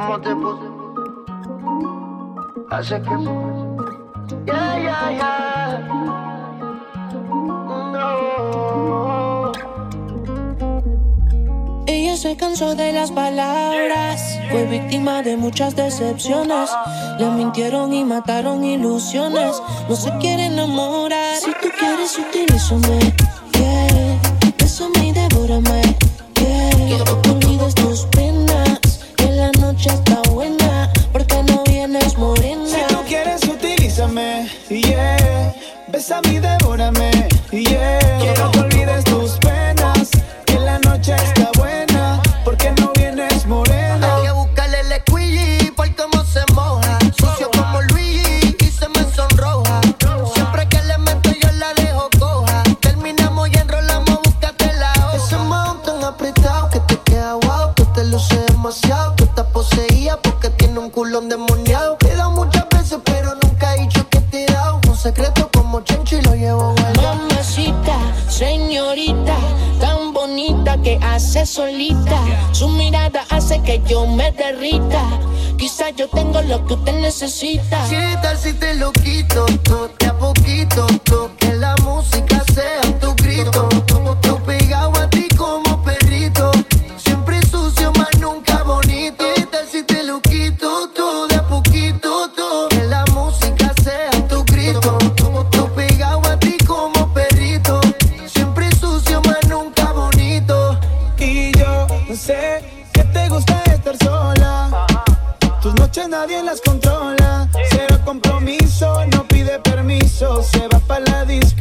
¿Cómo te puse? Hace que. Yeah, yeah, yeah. No. Ella se cansó de las palabras, fue víctima de muchas decepciones. Le mintieron y mataron ilusiones, no se quiere enamorar. Si tú quieres, utilízame, luce demasiado. Tú estás poseída porque tiene un culón demoniado. Te he dado muchas veces, pero nunca he dicho que te he dado. Un secreto como Chencho y lo llevo guardado. Mamacita, señorita, tan bonita que hace solita. Su mirada hace que yo me derrita. Quizás yo tengo lo que usted necesita. ¿Qué tal si te lo quito todo de a poquito? todo? Que la música sea tu grito.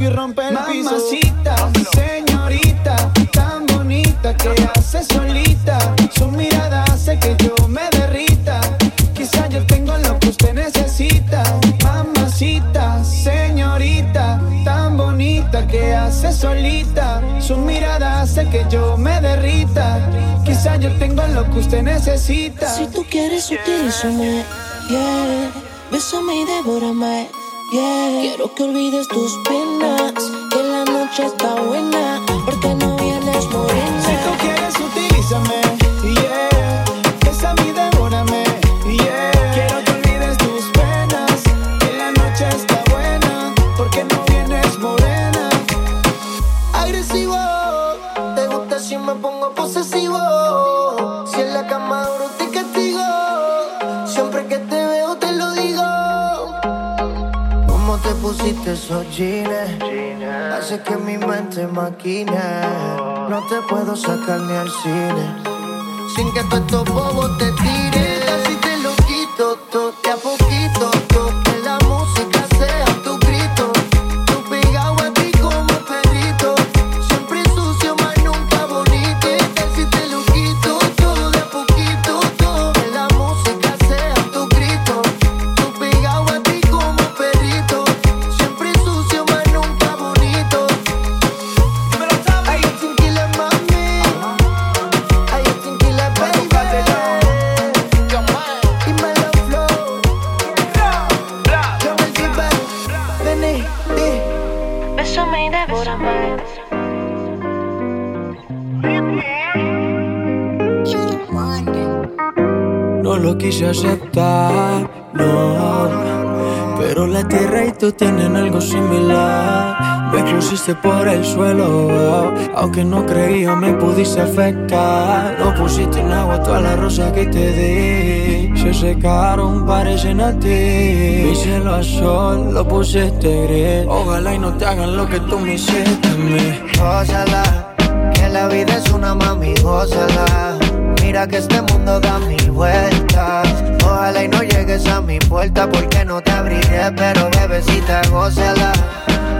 Y rompe el piso. Mamacita, señorita, tan bonita que hace solita. Su mirada hace que yo me derrita. Quizá yo tengo lo que usted necesita. Mamacita, señorita, tan bonita que hace solita. Su mirada hace que yo me derrita. Quizá yo tengo lo que usted necesita. Si tú quieres, utilízame, yeah. Bésame y devórame, yeah. Quiero que olvides tus penas, que la noche está buena, Hace que mi mente maquine. No te puedo sacar ni al cine. Sin que tú estos bobos te tires. Aceptar, no. Pero la tierra y tú tienen algo similar. Me pusiste por el suelo, aunque no creía me pudiste afectar. No pusiste en agua todas las rosas que te di. Se secaron, parecen a ti. Mi cielo a sol lo pusiste gris. Ojalá y no te hagan lo que tú me hiciste a mí. Gózala, que la vida es una mami, gózala. Mira que este mundo da mil vueltas. Ojalá y no llegues a mi puerta porque no te abriré, pero bebecita, gózala.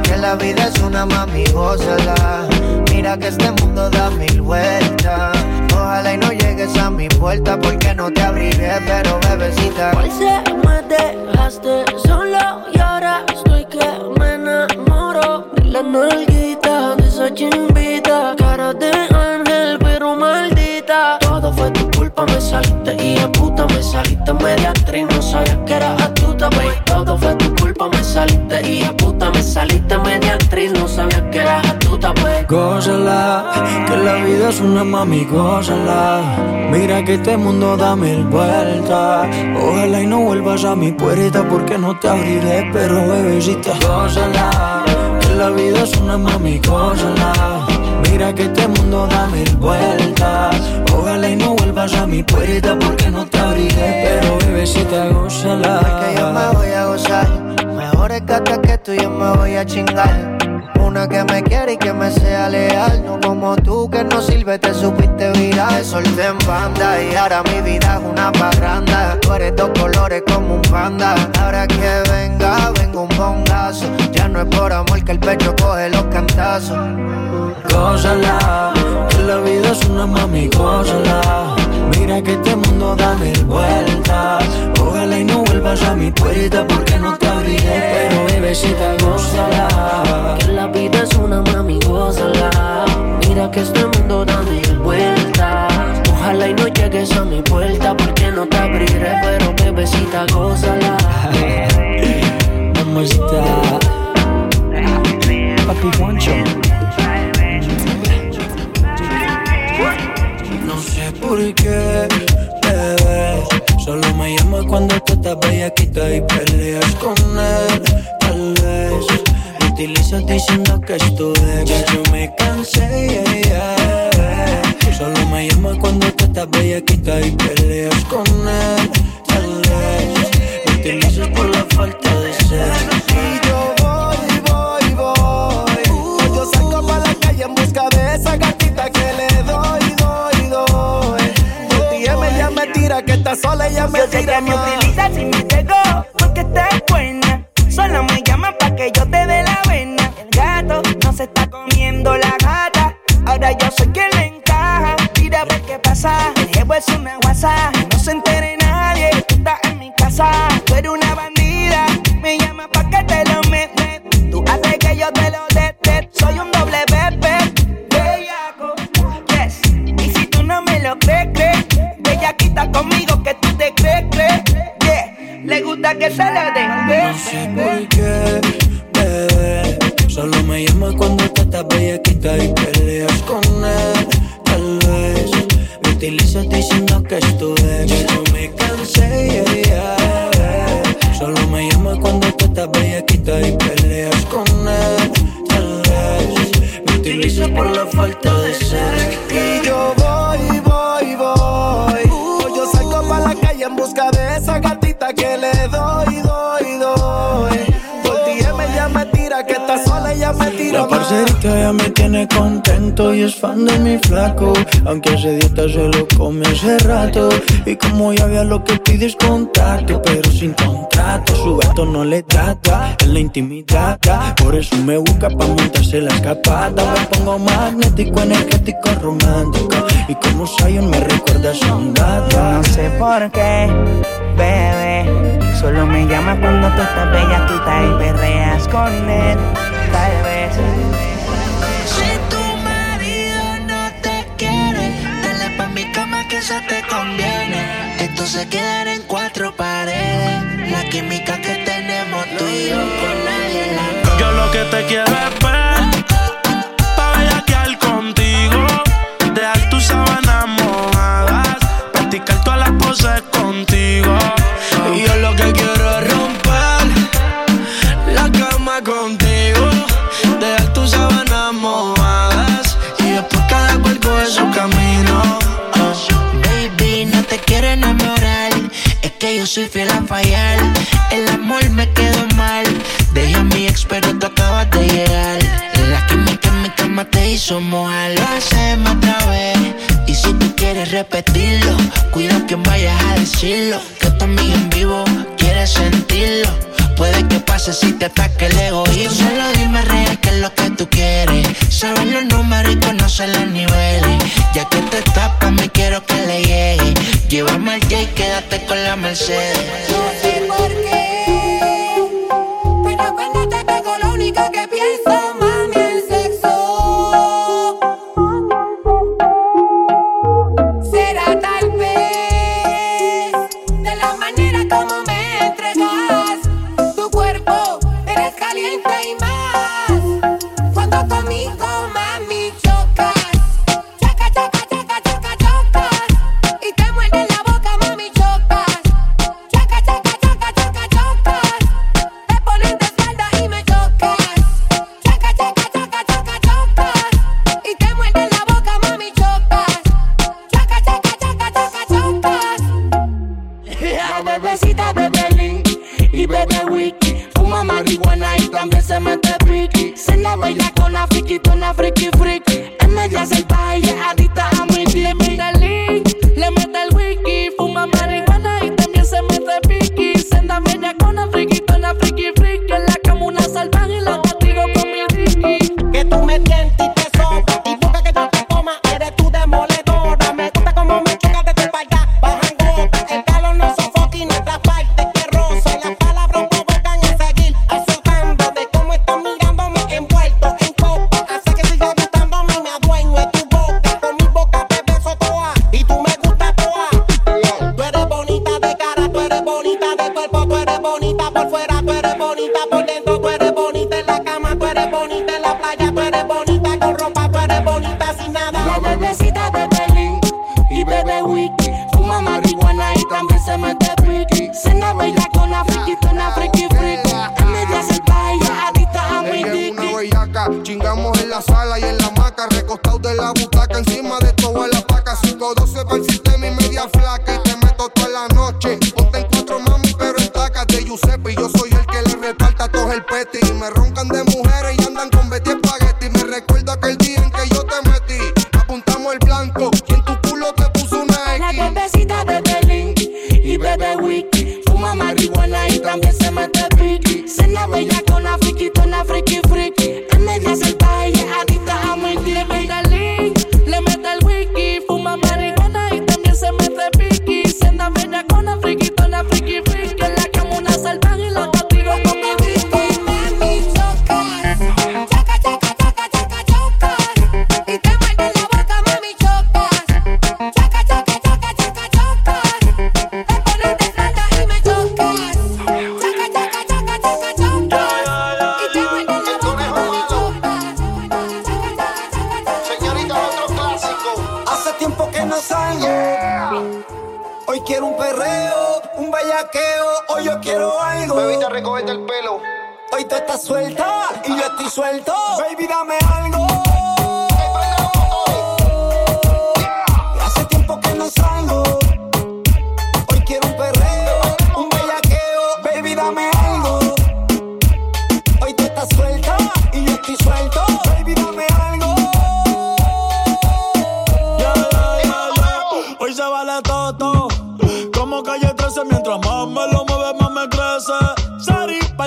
Que la vida es una mami, gózala. Mira que este mundo da mil vueltas. Ojalá y no llegues a mi puerta porque no te abriré, pero bebecita. Hoy se me dejaste solo y ahora estoy que me enamoro de la nalguita, de esa chimbita, cara de ángel pero maldita. Todo fue tu culpa, me saliste y a puta me saliste media actriz, no sabías que eras astuta, baby. Todo fue tu culpa, me saliste y a puta me saliste media actriz, no sabías que eras astuta, baby. Gózala, que la vida es una mami, gózala. Mira que este mundo da mil vueltas. Ojalá y no vuelvas a mi puerta porque no te abriré, pero bebecita, gózala. Que la vida es una mami, gózala. Mira que este mundo da mil vueltas. Ojalá y no vuelvas a mi puerta porque no te abriré, pero bebecita, gózala. Que yo me voy a gozar. Mejor es que que tú yo me voy a chingar. Que me quiere y que me sea leal. No como tú que no sirve, te supiste viral. Solté en banda y ahora mi vida es una parranda. Tú eres dos colores como un panda. Ahora que venga, vengo un bongazo. Ya no es por amor que el pecho coge los cantazos. Gózala, que la vida es una mami, gózala. Mira que este mundo da mil vueltas. Ojalá y no vuelvas a mi puerta porque no te abriré. Pero bebecita, gózala. Que la vida es una mami. No se está comiendo la gata. Ahora yo soy quien le encaja. Mira a ver qué pasa. El es una guasa. No se entere nadie. Tú estás en mi casa. Tú eres una bandida. Me llama pa' que te lo metes. Tú haces que yo te lo dete. Soy un doble bebé. Bellaco. Yes. Y si tú no me lo crees, crees. Ella quita conmigo que tú te crees, crees. Yeah. Le gusta que se la den. Ella me tira La parcerita ya me tiene contento y es fan de mi flaco. Aunque hace dieta se lo come hace rato. Y como ya vea lo que pides contacto, pero sin contrato. Su gato no le trata, en la intimidad. Por eso me busca pa' montarse la escapada. Me pongo magnético, energético, romántico. Y como Zion me recuerda a un gato. No sé por qué, bebé. Solo me llamas cuando tú estás bellaquita y perreas con él. Tal vez. Si tu marido no te quiere, dale pa' mi cama que eso te conviene. Esto se queda en cuatro paredes. La química que tenemos tú y yo con nadie la Yo lo que te quiero es ver soy fiel a fallar. El amor me quedó mal. Dejé a mi ex, pero tú acabas de llegar. La química en mi cama te hizo mojar. Lo hacemos otra vez. Y si tú quieres repetirlo, cuida que vayas a decirlo. Que tu amiga en vivo quiere sentirlo. Puede que pase si te ataque el egoísmo. Solo dime real qué es lo que tú quieres. Sabes los números y conoces los niveles. Ya que te tapas, me quiero que le llegue. Llévame al J y quédate con la Mercedes. No sé por qué, pero cuando te pego lo único que pienso,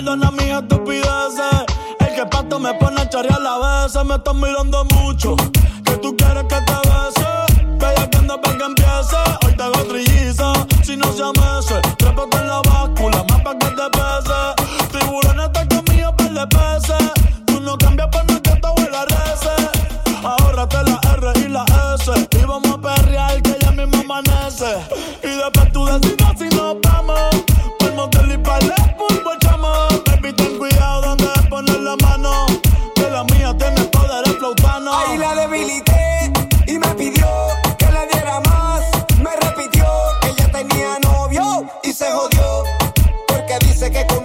perdona mis estupideces. El que pato me pone a charrear la veces. Me estás mirando mucho. Que tú quieres que te bese. Bella que anda para que empiece. Hoy te hago trilliza. Si no se amese, trépate en la báscula. Más para que te pese. porque dice que con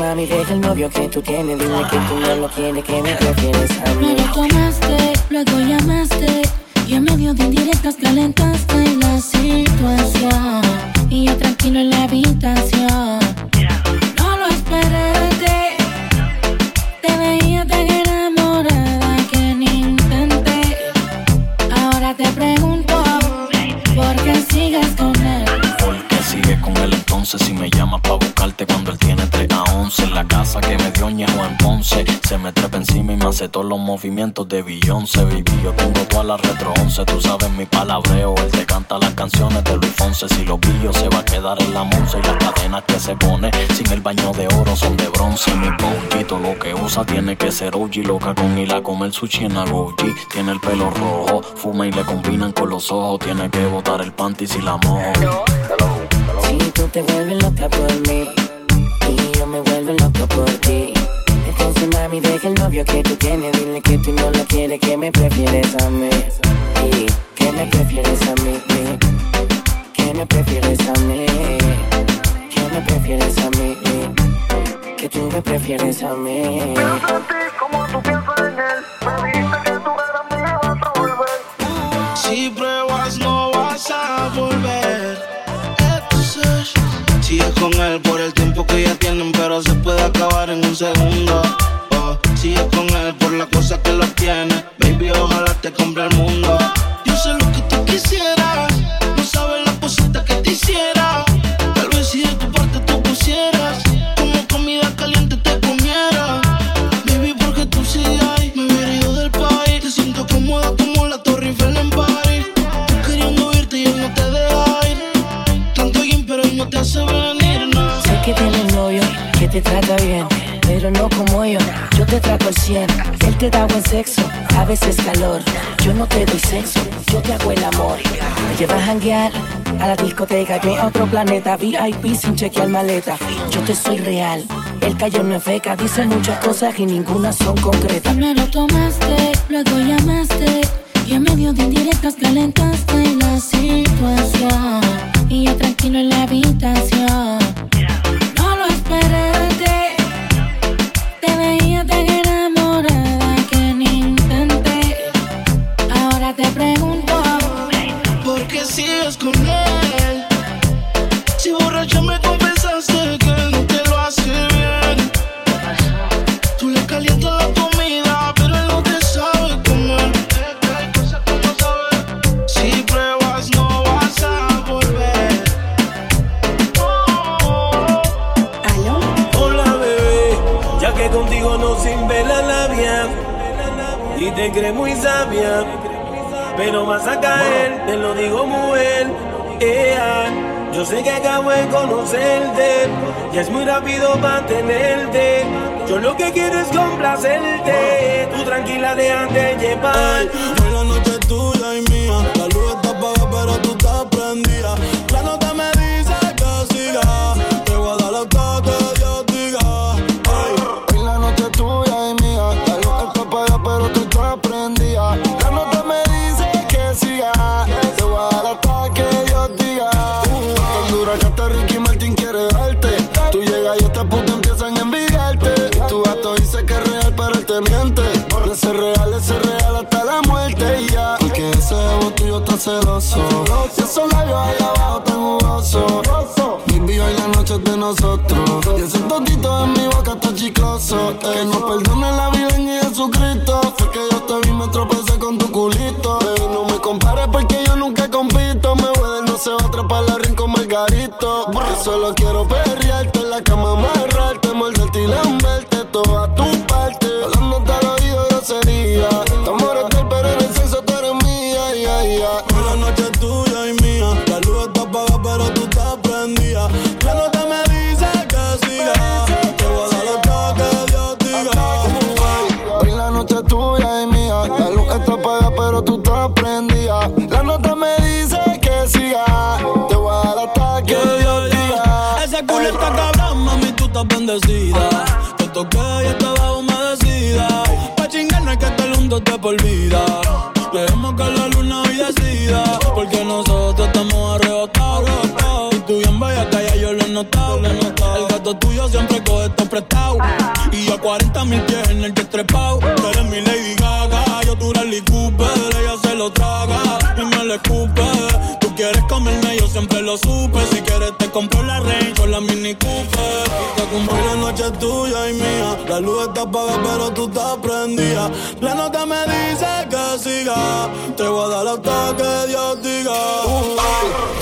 mami deja el novio que tú tienes, dile que tú no lo quieres, que me prefieres a Me mí. lo tomaste, luego llamaste y en medio de indirectas calentaste la situación y yo tranquilo en la habitación. Todos los movimientos de Beyoncé Baby, yo tengo todas las retro 11 Tú sabes mi palabreo. Él te canta las canciones de Luis Fonse. Si los pillos se va a quedar en la monza Y las cadenas que se pone sin el baño de oro son de bronce. Mi ponquito lo que usa tiene que ser OG Loca con ir a comer sushi en Agoji Tiene el pelo rojo, fuma y le combinan con los ojos. Tiene que botar el panty si la mojo. Si tú te vuelves loca por mí y yo me vuelvo loco por ti. Entonces mami deja el novio que tú tienes, dile que tú no lo quieres, que me prefieres a mí. Y que me prefieres a mí. Que me prefieres a mí. Que me prefieres a mí. Que tú me prefieres a mí. Si pruebas no vas a volver. Entonces, sigue con él por el tiempo que ya tienen, pero se puede acabar en un segundo. Oh, sigue con él por la cosa que lo tiene. Baby, ojalá te compre el mundo. Me llevas a janguear a la discoteca, yo a otro planeta, VIP sin chequear maleta. Yo te soy real, el cayó no es feca, dice muchas cosas y ninguna son concretas. Primero tomaste, luego llamaste y en medio de indirectas calentaste la situación y yo tranquilo en la habitación. No lo esperé te veía tan enamorada nosotros. Y ese toquito en mi boca está chicloso. Que no perdone la bendecida. Te toqué y estaba humedecida. Pa' chingarnos que este mundo te por vida. Dejemos que la luna hoy decida. Porque nosotros estamos arrebatados. Y tú bien vaya ya yo lo he notado. El gato tuyo siempre coge esto prestado. Y yo 40 mil pies en el que. Tú eres mi Lady Gaga, yo tú eres Cooper. Ella se lo traga y me lo escupe. Tú quieres comerme, yo siempre lo supe. Si quieres te compro la reina la Mini Cooper. Te cumplí la noche tuya y mía. La luz está apagada, pero tú estás prendida. La nota me dice que siga. Te voy a dar hasta que Dios diga.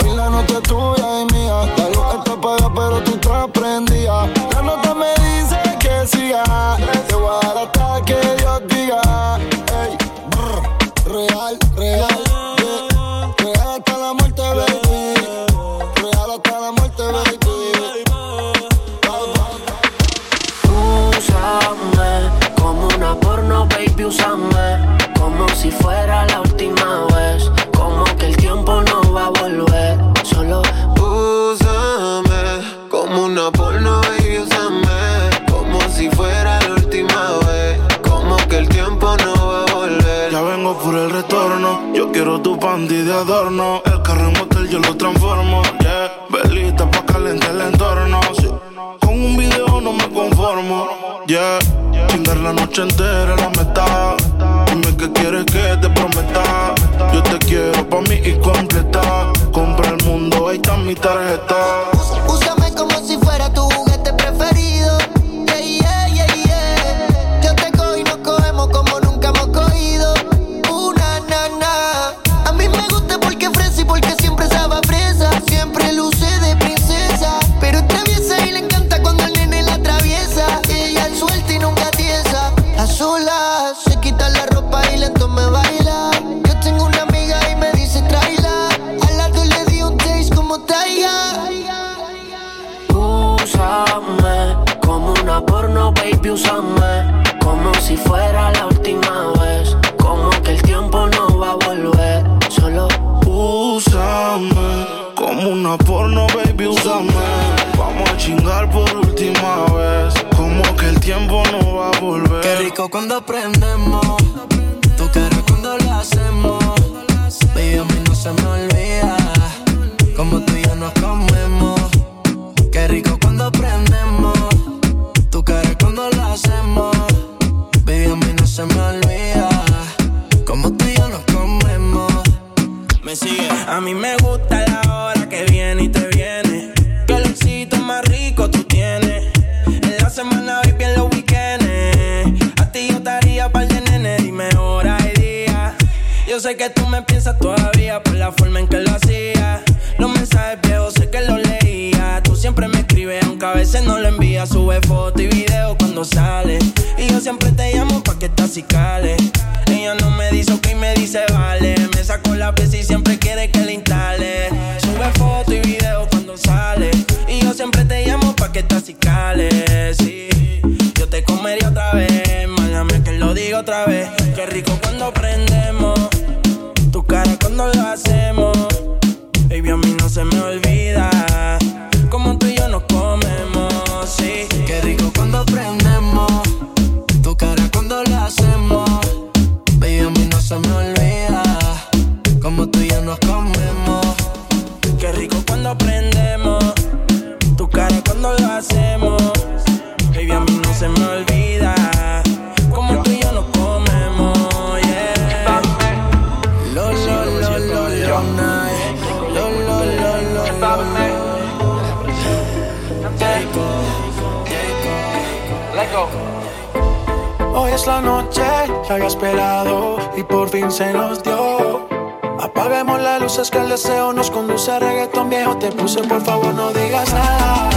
puse reggaetón viejo, te puse por favor no digas nada.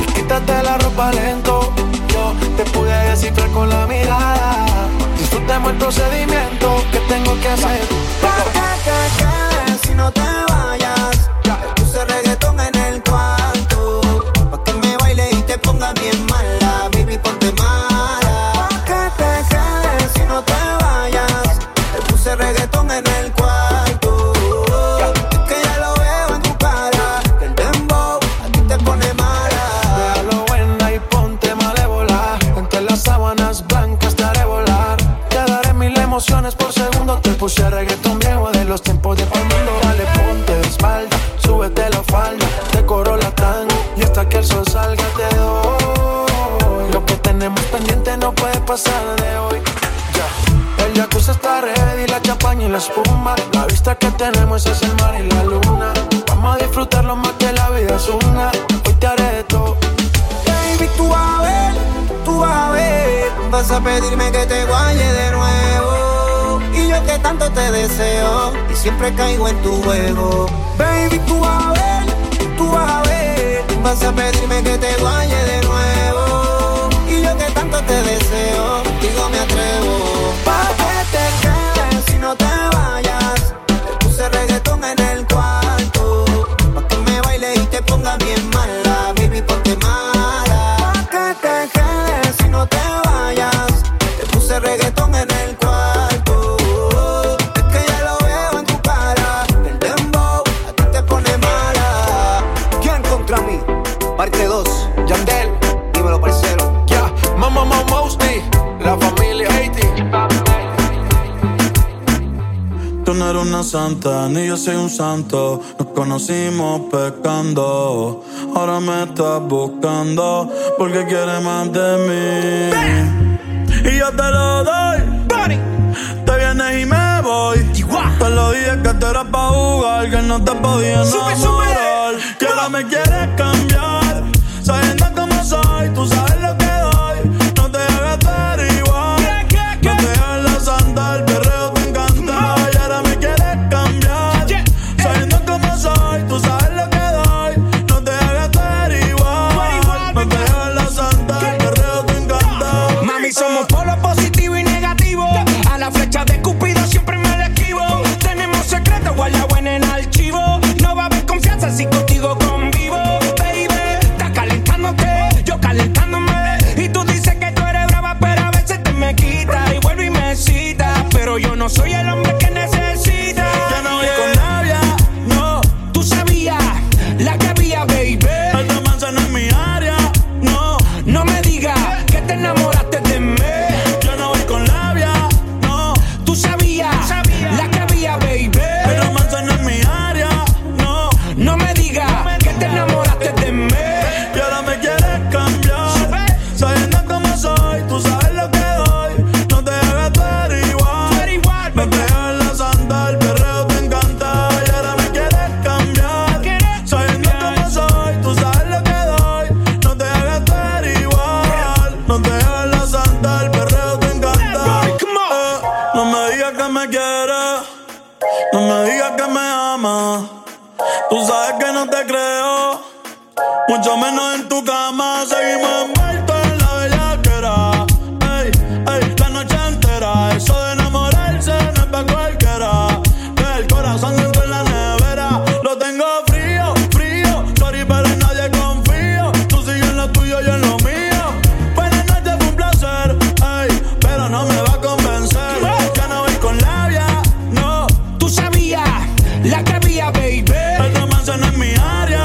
Y quítate la ropa lento, yo te pude descifrar con la mirada. Disfrutemos el procedimiento que tengo que hacer y siempre caigo en tu juego. Baby, tú vas a ver, tú vas a ver, vas a pedirme que te vaya santa, ni yo soy un santo. Nos conocimos pecando. Ahora me estás buscando porque quieres más de mí. Y yo te lo doy. Te vienes y me voy. Te lo dije que te eras pa' jugar, que no te podía enamorar. Que ahora me quieres cambiar. baby. El romance no es mi área